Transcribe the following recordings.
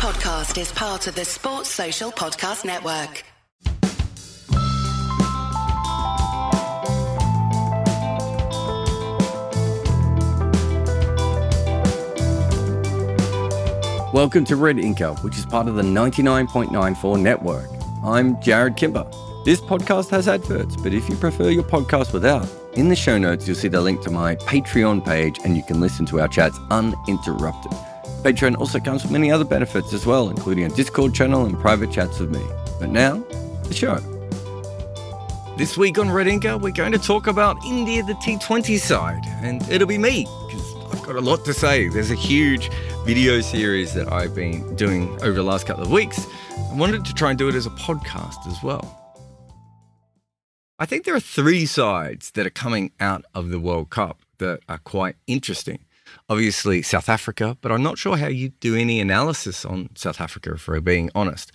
podcast is part of the Sports Social Podcast Network. Welcome to Red Inker, which is part of the 99.94 network. I'm Jarrod Kimber. This podcast has adverts, but if you prefer your podcast without, in the show notes you'll see the link to my Patreon page and you can listen to our chats uninterrupted. Patreon also comes with many other benefits as well, including a Discord channel and private chats with me. But now, the show. This week on Red Inker, we're going to talk about India, the T20 side, and it'll be me because I've got a lot to say. There's a huge video series that I've been doing over the last couple of weeks. I wanted to try and do it as a podcast as well. I think there are three sides that are coming out of the World Cup that are quite interesting. Obviously, South Africa, but I'm not sure how you do any analysis on South Africa, if we're being honest.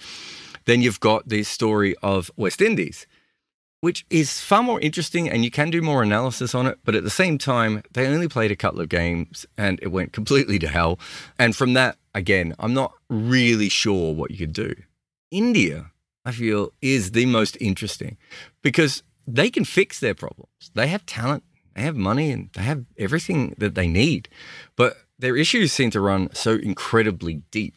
Then you've got the story of West Indies, which is far more interesting and you can do more analysis on it. But at the same time, they only played a couple of games and it went completely to hell. And from that, again, I'm not really sure what you could do. India, I feel, is the most interesting because they can fix their problems. They have talent, they have money, and they have everything that they need. But their issues seem to run so incredibly deep.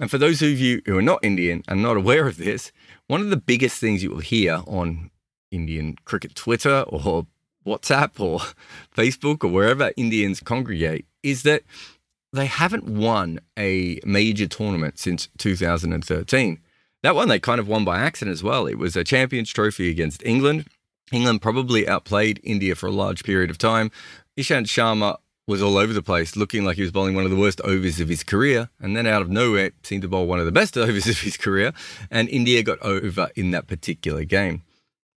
And for those of you who are not Indian and not aware of this, one of the biggest things you will hear on Indian cricket Twitter or WhatsApp or Facebook or wherever Indians congregate is that they haven't won a major tournament since 2013. That one they kind of won by accident as well. It was a Champions Trophy against England. England probably outplayed India for a large period of time. Ishant Sharma was all over the place, looking like he was bowling one of the worst overs of his career, and then out of nowhere seemed to bowl one of the best overs of his career, and India got over in that particular game.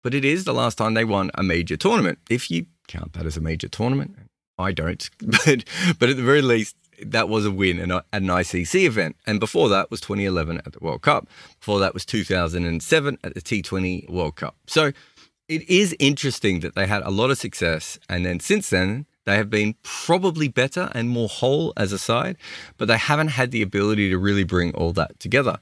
But it is the last time they won a major tournament, if you count that as a major tournament. I don't, but but at the very least, that was a win at an ICC event. And before that was 2011 at the World Cup. Before that was 2007 at the T20 World Cup. So it is interesting that they had a lot of success. And then since then, they have been probably better and more whole as a side, but they haven't had the ability to really bring all that together.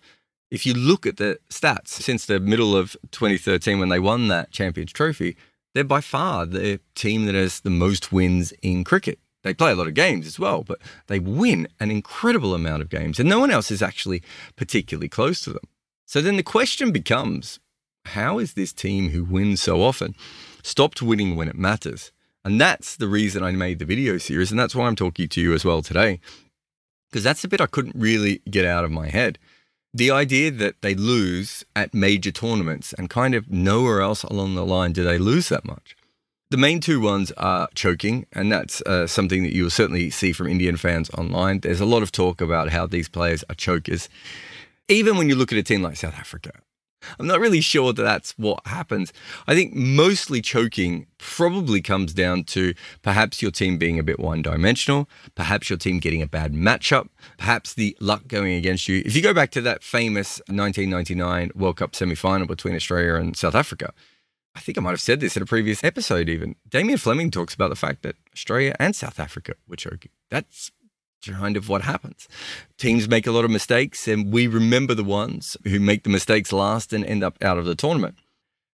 If you look at the stats since the middle of 2013 when they won that Champions Trophy, they're by far the team that has the most wins in cricket. They play a lot of games as well, but they win an incredible amount of games, and no one else is actually particularly close to them. So then the question becomes how is this team who wins so often stopped winning when it matters? And that's the reason I made the video series, and that's why I'm talking to you as well today, because that's the bit I couldn't really get out of my head. The idea that they lose at major tournaments and kind of nowhere else along the line do they lose that much. The main two ones are choking, and that's uh, something that you will certainly see from Indian fans online. There's a lot of talk about how these players are chokers. Even when you look at a team like South Africa, I'm not really sure that that's what happens. I think mostly choking probably comes down to perhaps your team being a bit one dimensional, perhaps your team getting a bad matchup, perhaps the luck going against you. If you go back to that famous 1999 World Cup semi final between Australia and South Africa, I think I might have said this in a previous episode even. Damien Fleming talks about the fact that Australia and South Africa were choking. That's kind of what happens. Teams make a lot of mistakes, and we remember the ones who make the mistakes last and end up out of the tournament.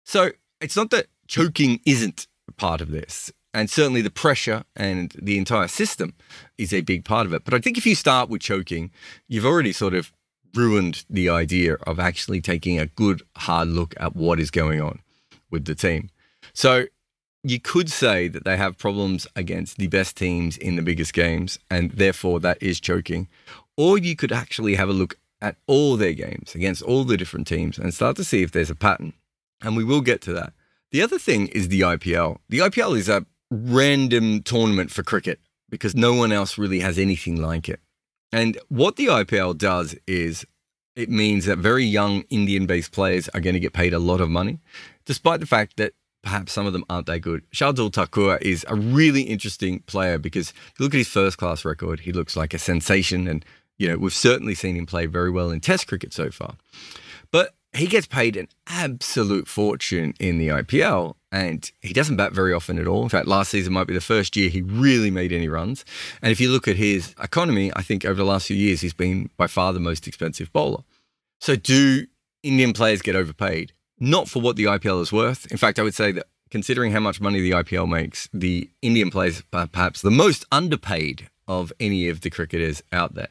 So it's not that choking isn't part of this. And certainly the pressure and the entire system is a big part of it. But I think if you start with choking, you've already sort of ruined the idea of actually taking a good hard look at what is going on with the team. So you could say that they have problems against the best teams in the biggest games, and therefore that is choking. Or you could actually have a look at all their games against all the different teams and start to see if there's a pattern. And we will get to that. The other thing is the IPL. The IPL is a random tournament for cricket because no one else really has anything like it. And what the IPL does is it means that very young Indian based players are going to get paid a lot of money, despite the fact that perhaps some of them aren't that good. Shardul Thakur is a really interesting player because if you look at his first class record, he looks like a sensation. And, you know, we've certainly seen him play very well in Test cricket so far. But he gets paid an absolute fortune in the IPL and he doesn't bat very often at all. In fact, last season might be the first year he really made any runs. And if you look at his economy, I think over the last few years, he's been by far the most expensive bowler. So, do Indian players get overpaid? Not for what the IPL is worth. In fact, I would say that considering how much money the IPL makes, the Indian players are perhaps the most underpaid of any of the cricketers out there.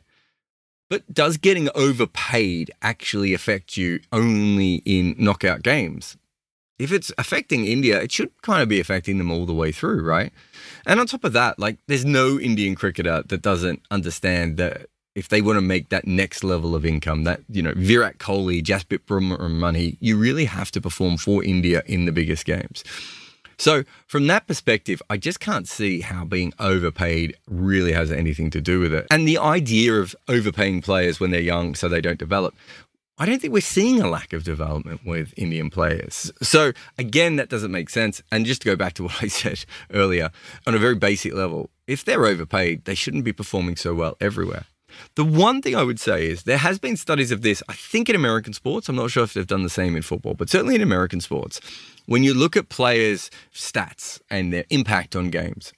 But does getting overpaid actually affect you only in knockout games? If it's affecting India, it should kind of be affecting them all the way through, right? And on top of that, like there's no Indian cricketer that doesn't understand that if they want to make that next level of income, that, you know, Virat Kohli, Jasprit money, you really have to perform for India in the biggest games. So, from that perspective, I just can't see how being overpaid really has anything to do with it. And the idea of overpaying players when they're young so they don't develop, I don't think we're seeing a lack of development with Indian players. So, again, that doesn't make sense. And just to go back to what I said earlier, on a very basic level, if they're overpaid, they shouldn't be performing so well everywhere. The one thing I would say is there has been studies of this, I think in American sports. I'm not sure if they've done the same in football, but certainly in American sports. When you look at players' stats and their impact on games,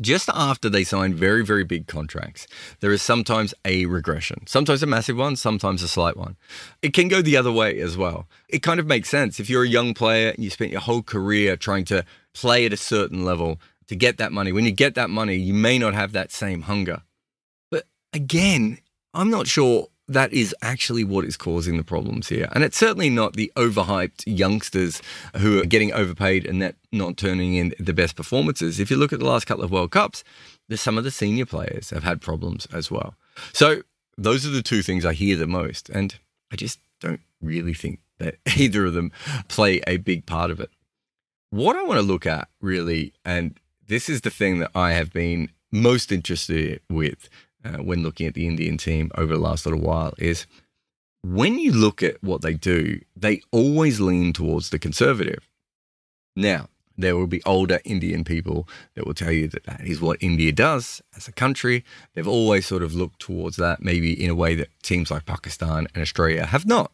just after they sign very, very big contracts, there is sometimes a regression, sometimes a massive one, sometimes a slight one. It can go the other way as well. It kind of makes sense. If you're a young player and you spent your whole career trying to play at a certain level to get that money, when you get that money, you may not have that same hunger again, I'm not sure that is actually what is causing the problems here. And it's certainly not the overhyped youngsters who are getting overpaid and that not turning in the best performances. If you look at the last couple of World Cups, some of the senior players have had problems as well. So those are the two things I hear the most. And I just don't really think that either of them play a big part of it. What I want to look at really, and this is the thing that I have been most interested with uh, when looking at the Indian team over the last little while is when you look at what they do, they always lean towards the conservative. Now, there will be older Indian people that will tell you that that is what India does as a country. They've always sort of looked towards that, maybe in a way that teams like Pakistan and Australia have not.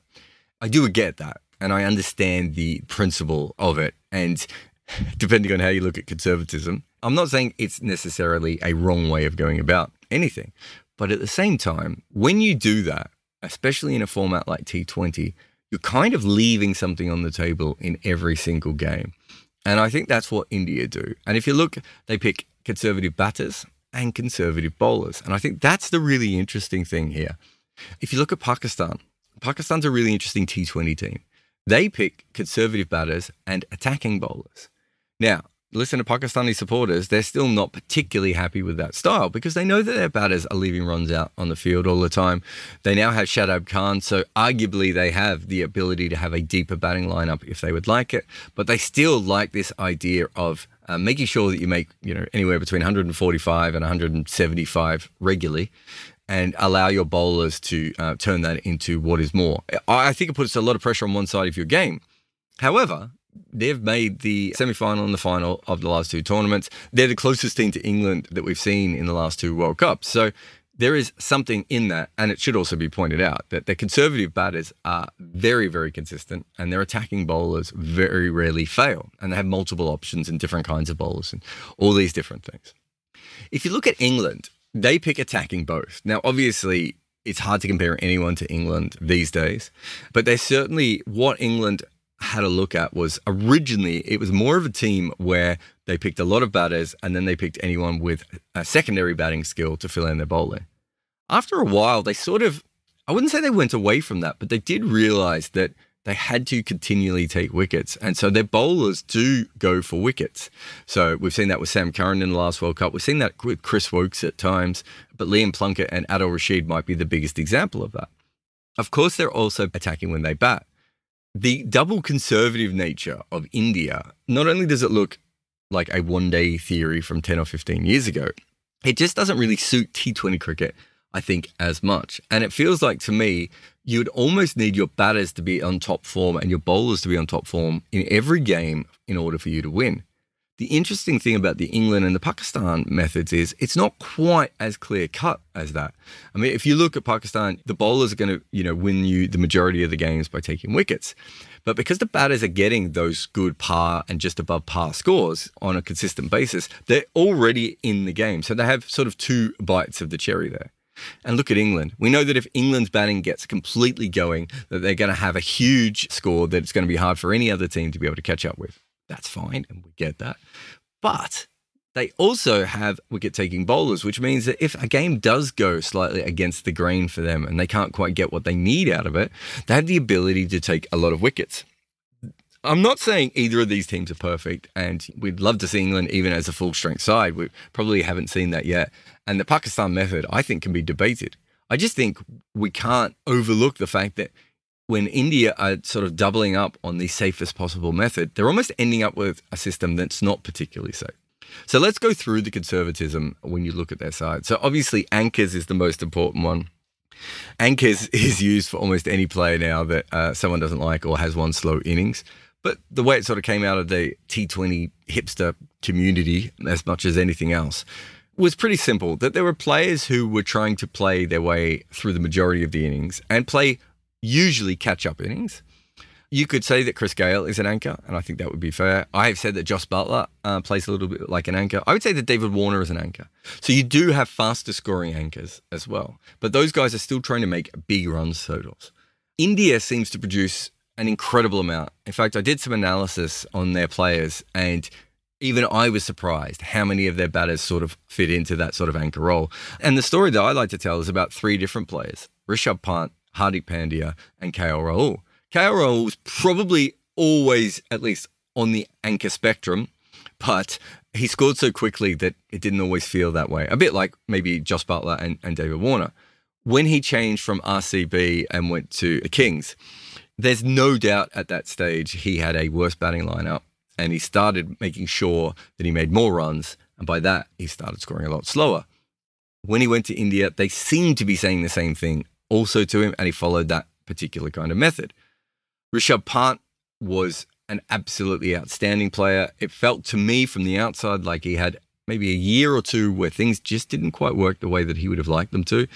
I do get that, and I understand the principle of it. And depending on how you look at conservatism, I'm not saying it's necessarily a wrong way of going about anything. But at the same time, when you do that, especially in a format like T20, you're kind of leaving something on the table in every single game. And I think that's what India do. And if you look, they pick conservative batters and conservative bowlers. And I think that's the really interesting thing here. If you look at Pakistan, Pakistan's a really interesting T20 team. They pick conservative batters and attacking bowlers. Now, listen to Pakistani supporters, they're still not particularly happy with that style because they know that their batters are leaving runs out on the field all the time. They now have Shadab Khan, so arguably they have the ability to have a deeper batting lineup if they would like it, but they still like this idea of uh, making sure that you make you know anywhere between 145 and 175 regularly and allow your bowlers to uh, turn that into what is more. I think it puts a lot of pressure on one side of your game. However, they've made the semi final and the final of the last two tournaments. They're the closest team to England that we've seen in the last two World Cups. So there is something in that. And it should also be pointed out that their conservative batters are very, very consistent and their attacking bowlers very rarely fail. And they have multiple options and different kinds of bowlers and all these different things. If you look at England, they pick attacking both. Now, obviously, it's hard to compare anyone to England these days, but they're certainly what England had a look at was originally it was more of a team where they picked a lot of batters and then they picked anyone with a secondary batting skill to fill in their bowling. After a while, they sort of, I wouldn't say they went away from that, but they did realize that they had to continually take wickets. And so their bowlers do go for wickets. So we've seen that with Sam Curran in the last World Cup. We've seen that with Chris Woakes at times, but Liam Plunkett and Adil Rashid might be the biggest example of that. Of course, they're also attacking when they bat the double conservative nature of India, not only does it look like a one day theory from 10 or 15 years ago, it just doesn't really suit T20 cricket, I think, as much. And it feels like to me, you'd almost need your batters to be on top form and your bowlers to be on top form in every game in order for you to win. The interesting thing about the England and the Pakistan methods is it's not quite as clear cut as that. I mean, if you look at Pakistan, the bowlers are going to, you know, win you the majority of the games by taking wickets. But because the batters are getting those good par and just above par scores on a consistent basis, they're already in the game. So they have sort of two bites of the cherry there. And look at England. We know that if England's batting gets completely going, that they're going to have a huge score that it's going to be hard for any other team to be able to catch up with. That's fine, and we get that. But they also have wicket taking bowlers, which means that if a game does go slightly against the grain for them and they can't quite get what they need out of it, they have the ability to take a lot of wickets. I'm not saying either of these teams are perfect, and we'd love to see England even as a full strength side. We probably haven't seen that yet. And the Pakistan method, I think, can be debated. I just think we can't overlook the fact that when India are sort of doubling up on the safest possible method, they're almost ending up with a system that's not particularly safe. So let's go through the conservatism when you look at their side. So obviously, anchors is the most important one. Anchors is used for almost any player now that uh, someone doesn't like or has one slow innings. But the way it sort of came out of the T20 hipster community, as much as anything else, was pretty simple that there were players who were trying to play their way through the majority of the innings and play usually catch up innings. You could say that Chris Gayle is an anchor, and I think that would be fair. I have said that Jos Buttler uh, plays a little bit like an anchor. I would say that David Warner is an anchor. So you do have faster scoring anchors as well. But those guys are still trying to make big runs totals. India seems to produce an incredible amount. In fact, I did some analysis on their players, and even I was surprised how many of their batters sort of fit into that sort of anchor role. And the story that I like to tell is about three different players Rishabh Pant, Hardik Pandya, and KL Rahul. KL Rahul was probably always, at least on the anchor spectrum, but he scored so quickly that it didn't always feel that way. A bit like maybe Jos Buttler and, and David Warner. When he changed from RCB and went to Kings, there's no doubt at that stage he had a worse batting lineup and he started making sure that he made more runs. And by that, he started scoring a lot slower. When he went to India, they seemed to be saying the same thing also to him, and he followed that particular kind of method. Rishabh Pant was an absolutely outstanding player. It felt to me from the outside like he had maybe a year or two where things just didn't quite work the way that he would have liked them to.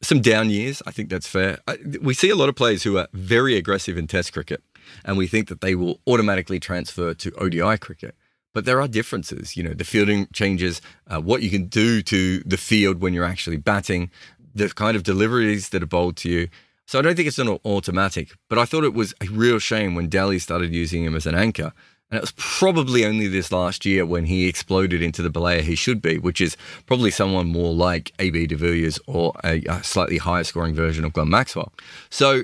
Some down years, I think that's fair. We see a lot of players who are very aggressive in Test cricket, and we think that they will automatically transfer to ODI cricket. But there are differences, you know, the fielding changes, uh, what you can do to the field when you're actually batting, the kind of deliveries that are bowled to you. So I don't think it's an automatic, but I thought it was a real shame when Delhi started using him as an anchor and it was probably only this last year when he exploded into the player he should be, which is probably someone more like AB de Villiers or a, a slightly higher scoring version of Glenn Maxwell. So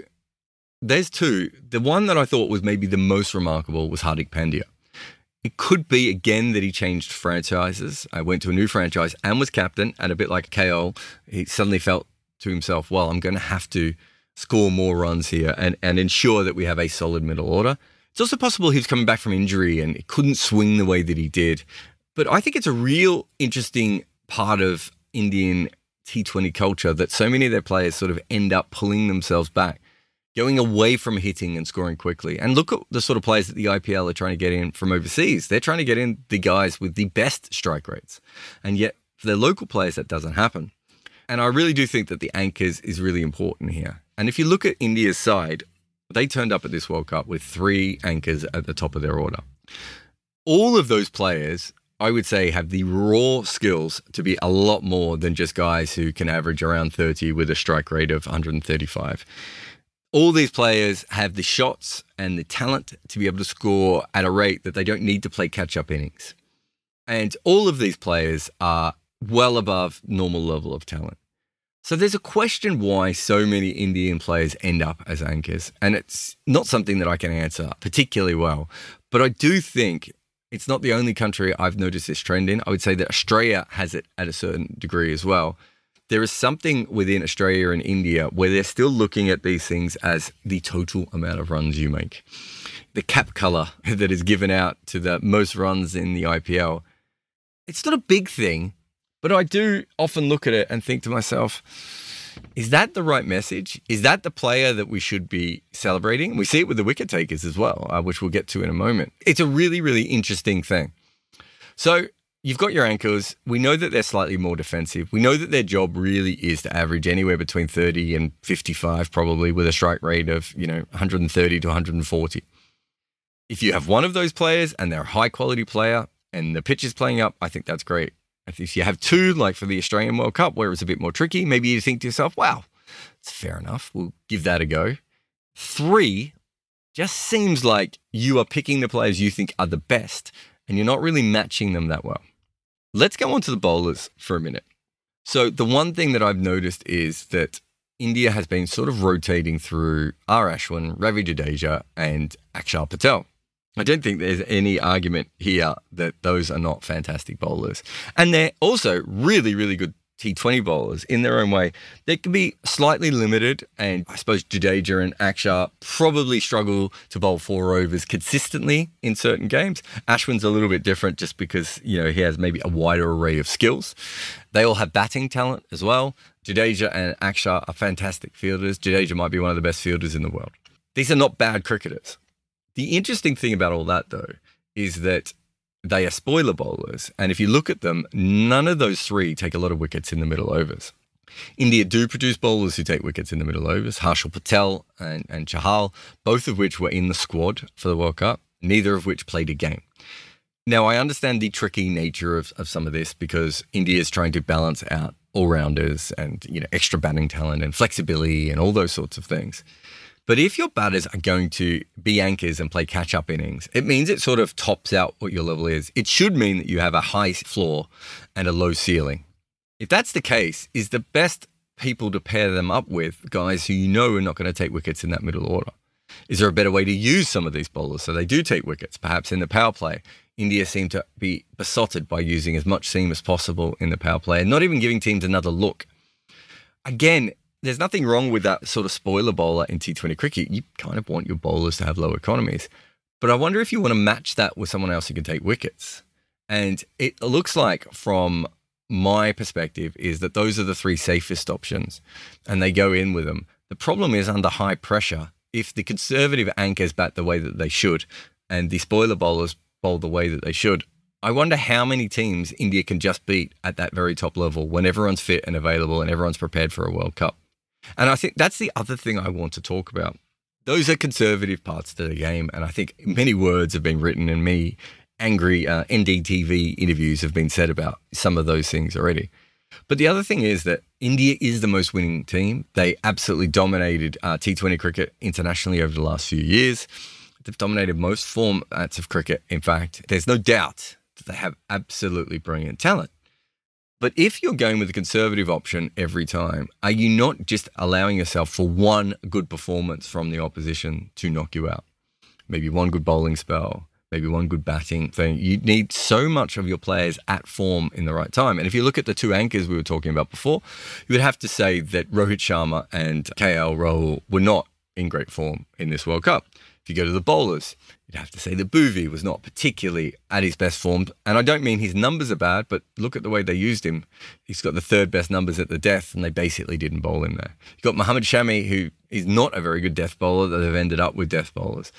there's two. The one that I thought was maybe the most remarkable was Hardik Pandya. It could be again that he changed franchises. I went to a new franchise and was captain, and a bit like KL, he suddenly felt to himself, well, I'm going to have to score more runs here and, and ensure that we have a solid middle order. It's also possible he was coming back from injury and couldn't swing the way that he did. But I think it's a real interesting part of Indian T20 culture that so many of their players sort of end up pulling themselves back, going away from hitting and scoring quickly. And look at the sort of players that the IPL are trying to get in from overseas. They're trying to get in the guys with the best strike rates. And yet, for their local players, that doesn't happen. And I really do think that the anchors is really important here. And if you look at India's side, they turned up at this World Cup with three anchors at the top of their order. All of those players, I would say, have the raw skills to be a lot more than just guys who can average around 30 with a strike rate of 135. All these players have the shots and the talent to be able to score at a rate that they don't need to play catch up innings. And all of these players are well above normal level of talent. So there's a question why so many Indian players end up as anchors, and it's not something that I can answer particularly well. But I do think it's not the only country I've noticed this trend in. I would say that Australia has it at a certain degree as well. There is something within Australia and India where they're still looking at these things as the total amount of runs you make. The cap color that is given out to the most runs in the IPL. It's not a big thing, but I do often look at it and think to myself, is that the right message? Is that the player that we should be celebrating? We see it with the wicket takers as well, uh, which we'll get to in a moment. It's a really, really interesting thing. So you've got your anchors. We know that they're slightly more defensive. We know that their job really is to average anywhere between 30 and 55, probably with a strike rate of, you know, 130 to 140. If you have one of those players and they're a high quality player and the pitch is playing up, I think that's great. If you have two, like for the Australian World Cup, where it's a bit more tricky, maybe you think to yourself, wow, it's fair enough. We'll give that a go. Three just seems like you are picking the players you think are the best and you're not really matching them that well. Let's go on to the bowlers for a minute. So, the one thing that I've noticed is that India has been sort of rotating through R. Ashwin, Ravi Jadeja, and Akshar Patel. I don't think there's any argument here that those are not fantastic bowlers. And they're also really, really good T20 bowlers in their own way. They can be slightly limited, and I suppose Jadeja and Akshar probably struggle to bowl four overs consistently in certain games. Ashwin's a little bit different just because, you know, he has maybe a wider array of skills. They all have batting talent as well. Jadeja and Akshar are fantastic fielders. Jadeja might be one of the best fielders in the world. These are not bad cricketers. The interesting thing about all that, though, is that they are spoiler bowlers. And if you look at them, none of those three take a lot of wickets in the middle overs. India do produce bowlers who take wickets in the middle overs. Harshal Patel and, and Chahal, both of which were in the squad for the World Cup, neither of which played a game. Now, I understand the tricky nature of, of some of this because India is trying to balance out all rounders and you know extra batting talent and flexibility and all those sorts of things. But if your batters are going to be anchors and play catch up innings, it means it sort of tops out what your level is. It should mean that you have a high floor and a low ceiling. If that's the case, is the best people to pair them up with guys who you know are not going to take wickets in that middle order? Is there a better way to use some of these bowlers so they do take wickets? Perhaps in the power play, India seem to be besotted by using as much seam as possible in the power play and not even giving teams another look. Again, there's nothing wrong with that sort of spoiler bowler in T20 cricket. You kind of want your bowlers to have low economies. But I wonder if you want to match that with someone else who can take wickets. And it looks like, from my perspective, is that those are the three safest options and they go in with them. The problem is under high pressure, if the conservative anchors bat the way that they should and the spoiler bowlers bowl the way that they should, I wonder how many teams India can just beat at that very top level when everyone's fit and available and everyone's prepared for a World Cup. And I think that's the other thing I want to talk about. Those are conservative parts to the game. And I think many words have been written and many angry uh, NDTV interviews have been said about some of those things already. But the other thing is that India is the most winning team. They absolutely dominated uh, T20 cricket internationally over the last few years. They've dominated most formats of cricket. In fact, there's no doubt that they have absolutely brilliant talent. But if you're going with the conservative option every time, are you not just allowing yourself for one good performance from the opposition to knock you out? Maybe one good bowling spell, maybe one good batting thing. You need so much of your players at form in the right time. And if you look at the two anchors we were talking about before, you would have to say that Rohit Sharma and KL Rahul were not in great form in this World Cup. You go to the bowlers, you'd have to say that Bhuvi was not particularly at his best form. And I don't mean his numbers are bad, but look at the way they used him. He's got the third best numbers at the death, and they basically didn't bowl him there. You've got Mohammad Shami, who is not a very good death bowler, that they've ended up with death bowlers.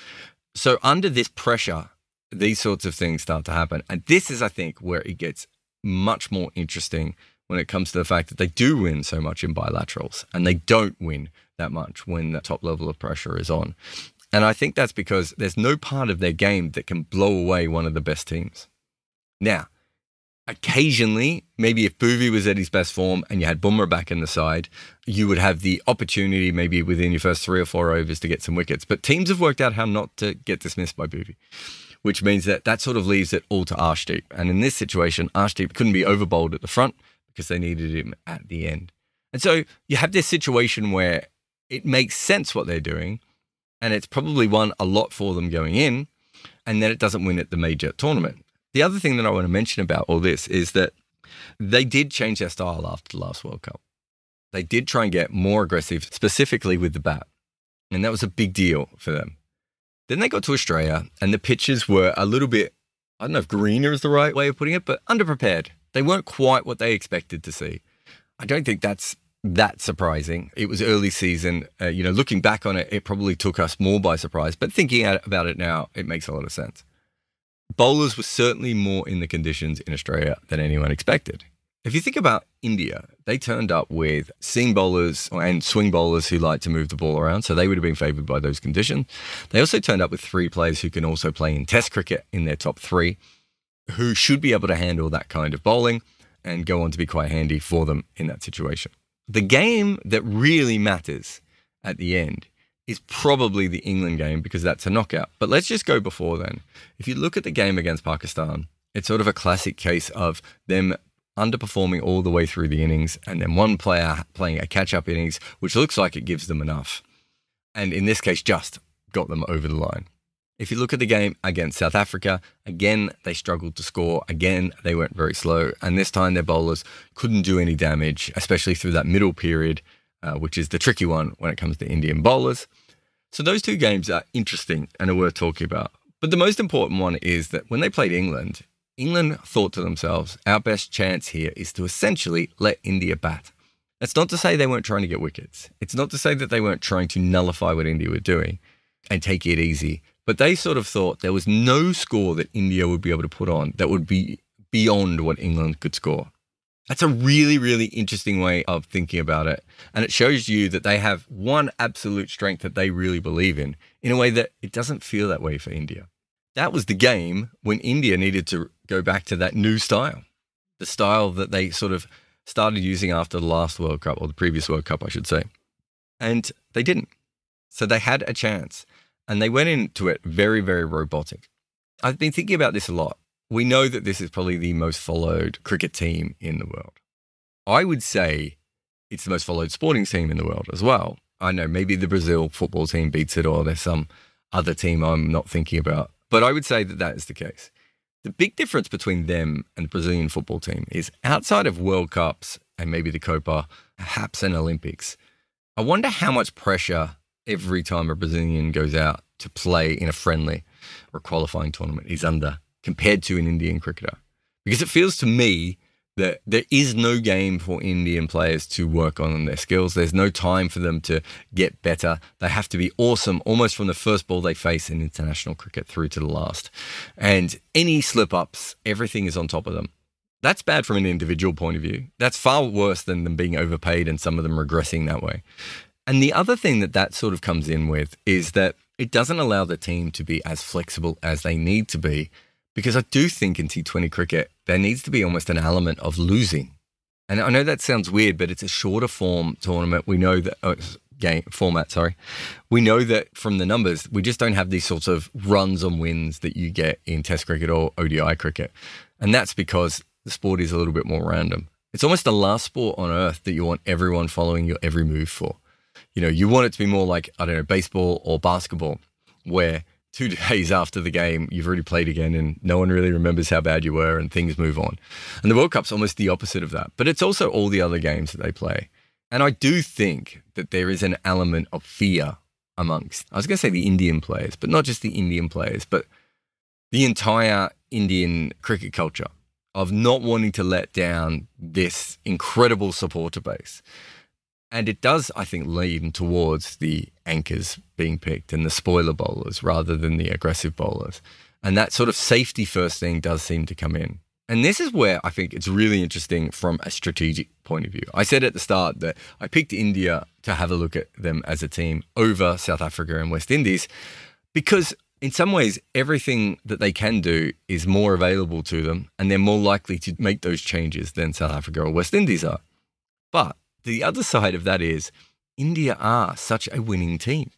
So under this pressure, these sorts of things start to happen. And this is, I think, where it gets much more interesting when it comes to the fact that they do win so much in bilaterals and they don't win that much when the top level of pressure is on. And I think that's because there's no part of their game that can blow away one of the best teams. Now, occasionally, maybe if Bhuvi was at his best form and you had Bumrah back in the side, you would have the opportunity maybe within your first three or four overs to get some wickets. But teams have worked out how not to get dismissed by Bhuvi, which means that that sort of leaves it all to Arshdeep. And in this situation, Arshdeep couldn't be overbowled at the front because they needed him at the end. And so you have this situation where it makes sense what they're doing – and it's probably won a lot for them going in, and then it doesn't win at the major tournament. The other thing that I want to mention about all this is that they did change their style after the last World Cup. They did try and get more aggressive, specifically with the bat, and that was a big deal for them. Then they got to Australia, and the pitches were a little bit, I don't know if greener is the right way of putting it, but underprepared. They weren't quite what they expected to see. I don't think that's that surprising. It was early season. Uh, you know, looking back on it, it probably took us more by surprise. But thinking about it now, it makes a lot of sense. bowlers were certainly more in the conditions in Australia than anyone expected. If you think about India, they turned up with seam bowlers and swing bowlers who like to move the ball around, so they would have been favoured by those conditions. They also turned up with three players who can also play in Test cricket in their top three, who should be able to handle that kind of bowling and go on to be quite handy for them in that situation. The game that really matters at the end is probably the England game because that's a knockout. But let's just go before then. If you look at the game against Pakistan, it's sort of a classic case of them underperforming all the way through the innings, and then one player playing a catch up innings, which looks like it gives them enough. And in this case, just got them over the line. If you look at the game against South Africa, again, they struggled to score. Again, they went very slow. And this time, their bowlers couldn't do any damage, especially through that middle period, uh, which is the tricky one when it comes to Indian bowlers. So, those two games are interesting and are worth talking about. But the most important one is that when they played England, England thought to themselves, our best chance here is to essentially let India bat. That's not to say they weren't trying to get wickets. It's not to say that they weren't trying to nullify what India were doing and take it easy. But they sort of thought there was no score that India would be able to put on that would be beyond what England could score. That's a really, really interesting way of thinking about it. And it shows you that they have one absolute strength that they really believe in, in a way that it doesn't feel that way for India that was the game when India needed to go back to that new style, the style that they sort of started using after the last World Cup or the previous World Cup, I should say. And they didn't. So they had a chance and they went into it very, very robotic. I've been thinking about this a lot. We know that this is probably the most followed cricket team in the world. I would say it's the most followed sporting team in the world as well. I know maybe the Brazil football team beats it or there's some other team I'm not thinking about. But I would say that that is the case. The big difference between them and the Brazilian football team is outside of World Cups and maybe the Copa, perhaps an Olympics. I wonder how much pressure every time a Brazilian goes out to play in a friendly or qualifying tournament is under compared to an Indian cricketer. Because it feels to me that there is no game for Indian players to work on their skills. There's no time for them to get better. They have to be awesome almost from the first ball they face in international cricket through to the last. And any slip ups, everything is on top of them. That's bad from an individual point of view. That's far worse than them being overpaid and some of them regressing that way. And the other thing that that sort of comes in with is that it doesn't allow the team to be as flexible as they need to be because I do think in T20 cricket, there needs to be almost an element of losing. And I know that sounds weird, but it's a shorter form tournament. We know that, oh, game format, sorry. We know that from the numbers, we just don't have these sorts of runs and wins that you get in Test cricket or ODI cricket. And that's because the sport is a little bit more random. It's almost the last sport on earth that you want everyone following your every move for. You know, you want it to be more like, I don't know, baseball or basketball, where two days after the game, you've already played again and no one really remembers how bad you were and things move on. And the World Cup's almost the opposite of that, but it's also all the other games that they play. And I do think that there is an element of fear amongst, I was going to say the Indian players, but not just the Indian players, but the entire Indian cricket culture of not wanting to let down this incredible supporter base. And it does, I think, lean towards the anchors being picked and the spoiler bowlers rather than the aggressive bowlers. And that sort of safety first thing does seem to come in. And this is where I think it's really interesting from a strategic point of view. I said at the start that I picked India to have a look at them as a team over South Africa and West Indies because, in some ways, everything that they can do is more available to them and they're more likely to make those changes than South Africa or West Indies are. But the other side of that is India are such a winning team.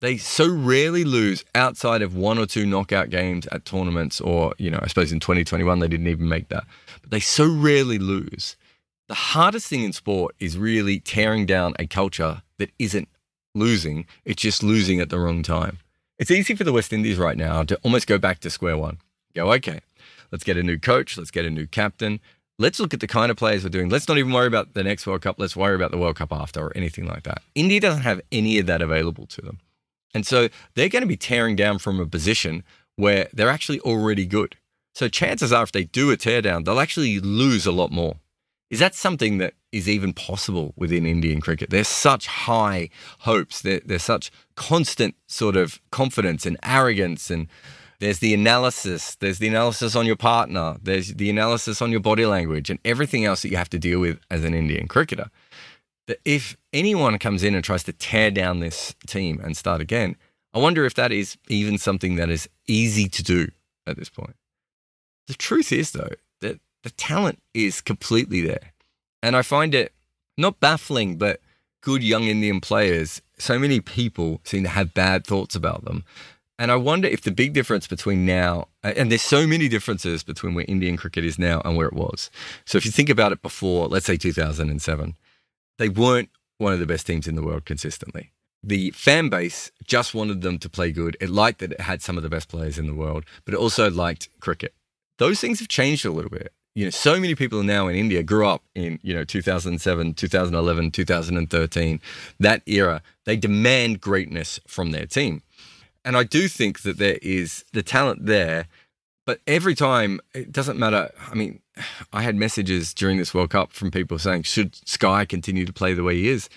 They so rarely lose outside of one or two knockout games at tournaments, or, you know, I suppose in 2021 they didn't even make that. But they so rarely lose. The hardest thing in sport is really tearing down a culture that isn't losing, it's just losing at the wrong time. It's easy for the West Indies right now to almost go back to square one. Go, okay, let's get a new coach, let's get a new captain, let's look at the kind of players we're doing. Let's not even worry about the next World Cup. Let's worry about the World Cup after or anything like that. India doesn't have any of that available to them. And so they're going to be tearing down from a position where they're actually already good. So chances are, if they do a teardown, they'll actually lose a lot more. Is that something that is even possible within Indian cricket? There's such high hopes. There, there's such constant sort of confidence and arrogance and There's the analysis. There's the analysis on your partner. There's the analysis on your body language and everything else that you have to deal with as an Indian cricketer. That if anyone comes in and tries to tear down this team and start again, I wonder if that is even something that is easy to do at this point. The truth is, though, that the talent is completely there. And I find it not baffling, but good young Indian players, so many people seem to have bad thoughts about them. And I wonder if the big difference between now, and there's so many differences between where Indian cricket is now and where it was. So if you think about it before, let's say 2007, they weren't one of the best teams in the world consistently. The fan base just wanted them to play good. It liked that it had some of the best players in the world, but it also liked cricket. Those things have changed a little bit you know, so many people now in India grew up in, you know, 2007, 2011, 2013, that era. They demand greatness from their team. And I do think that there is the talent there, but every time it doesn't matter. I mean, I had messages during this World Cup from people saying, should Sky continue to play the way he is?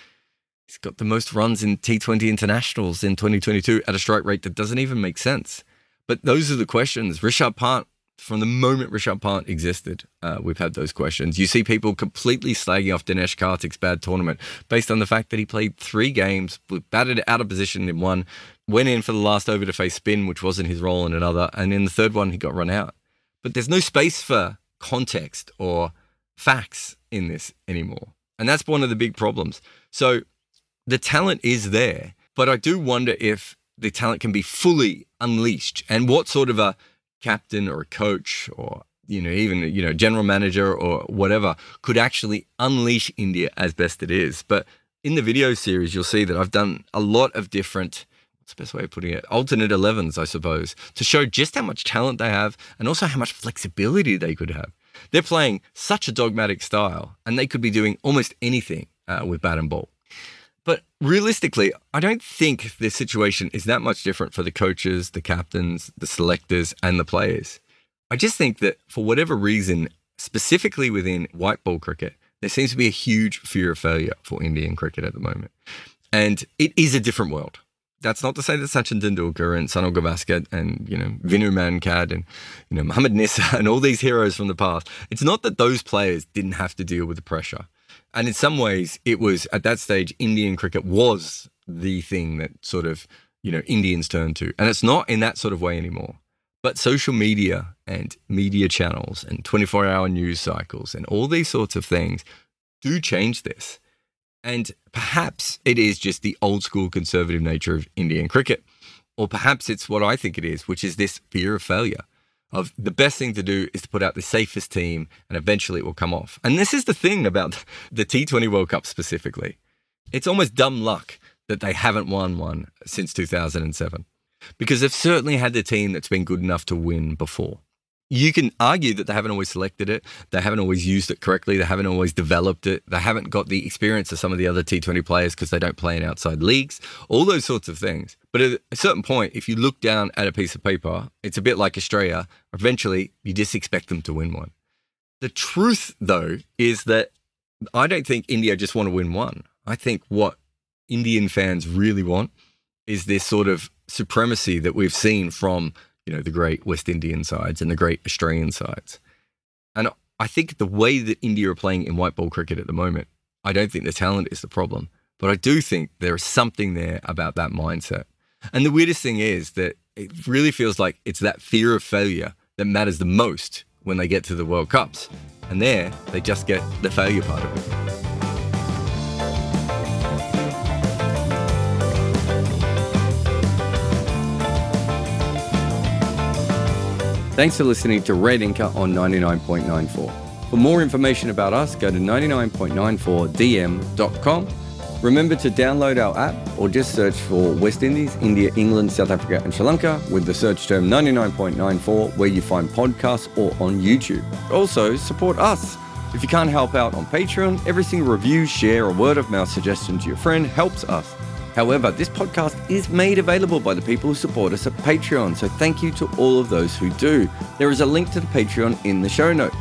He's got the most runs in T20 internationals in 2022 at a strike rate that doesn't even make sense. But those are the questions. Rishabh Pant from the moment Rishabh Pant existed, uh, we've had those questions. You see people completely slagging off Dinesh Karthik's bad tournament based on the fact that he played three games, batted out of position in one, went in for the last over to face spin, which wasn't his role in another, and in the third one he got run out. But there's no space for context or facts in this anymore. And that's one of the big problems. So the talent is there, but I do wonder if the talent can be fully unleashed and what sort of a captain or a coach or you know even you know general manager or whatever could actually unleash India as best it is. But in the video series, you'll see that I've done a lot of different. What's the best way of putting it? Alternate 11s, I suppose, to show just how much talent they have and also how much flexibility they could have. They're playing such a dogmatic style, and they could be doing almost anything uh, with bat and ball. But realistically, I don't think the situation is that much different for the coaches, the captains, the selectors, and the players. I just think that for whatever reason, specifically within white ball cricket, there seems to be a huge fear of failure for Indian cricket at the moment. And it is a different world. That's not to say that Sachin Tendulkar and Sunil Gavaskar and, you know, Vinu Mankad and, you know, Mohammad Nissar and all these heroes from the past, it's not that those players didn't have to deal with the pressure. And in some ways, it was at that stage, Indian cricket was the thing that sort of, you know, Indians turned to. And it's not in that sort of way anymore. But social media and media channels and 24 hour news cycles and all these sorts of things do change this. And perhaps it is just the old school conservative nature of Indian cricket. Or perhaps it's what I think it is, which is this fear of failure of the best thing to do is to put out the safest team and eventually it will come off. And this is the thing about the T20 World Cup specifically. It's almost dumb luck that they haven't won one since 2007 because they've certainly had the team that's been good enough to win before you can argue that they haven't always selected it, they haven't always used it correctly, they haven't always developed it, they haven't got the experience of some of the other T20 players because they don't play in outside leagues, all those sorts of things. But at a certain point, if you look down at a piece of paper, it's a bit like Australia. Eventually, you just expect them to win one. The truth, though, is that I don't think India just want to win one. I think what Indian fans really want is this sort of supremacy that we've seen from you know, the great West Indian sides and the great Australian sides. And I think the way that India are playing in white ball cricket at the moment, I don't think the talent is the problem. But I do think there is something there about that mindset. And the weirdest thing is that it really feels like it's that fear of failure that matters the most when they get to the World Cups. And there, they just get the failure part of it. Thanks for listening to Red Inker on 99.94. For more information about us, go to 99.94dm.com. Remember to download our app or just search for West Indies, India, England, South Africa, and Sri Lanka with the search term 99.94 where you find podcasts or on YouTube. Also, support us. If you can't help out on Patreon, every single review, share, or word of mouth suggestion to your friend helps us. However, this podcast is made available by the people who support us at Patreon, so thank you to all of those who do. There is a link to the Patreon in the show notes.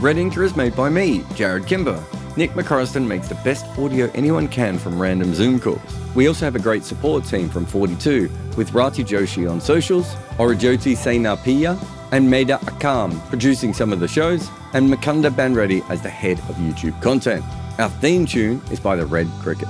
Red Inker is made by me, Jarrod Kimber. Nick McCorriston makes the best audio anyone can from random Zoom calls. We also have a great support team from 42 with Rati Joshi on socials, Orajoti Senapia, and Maida Akam producing some of the shows, and Makunda Banreddy as the head of YouTube content. Our theme tune is by the Red Cricket.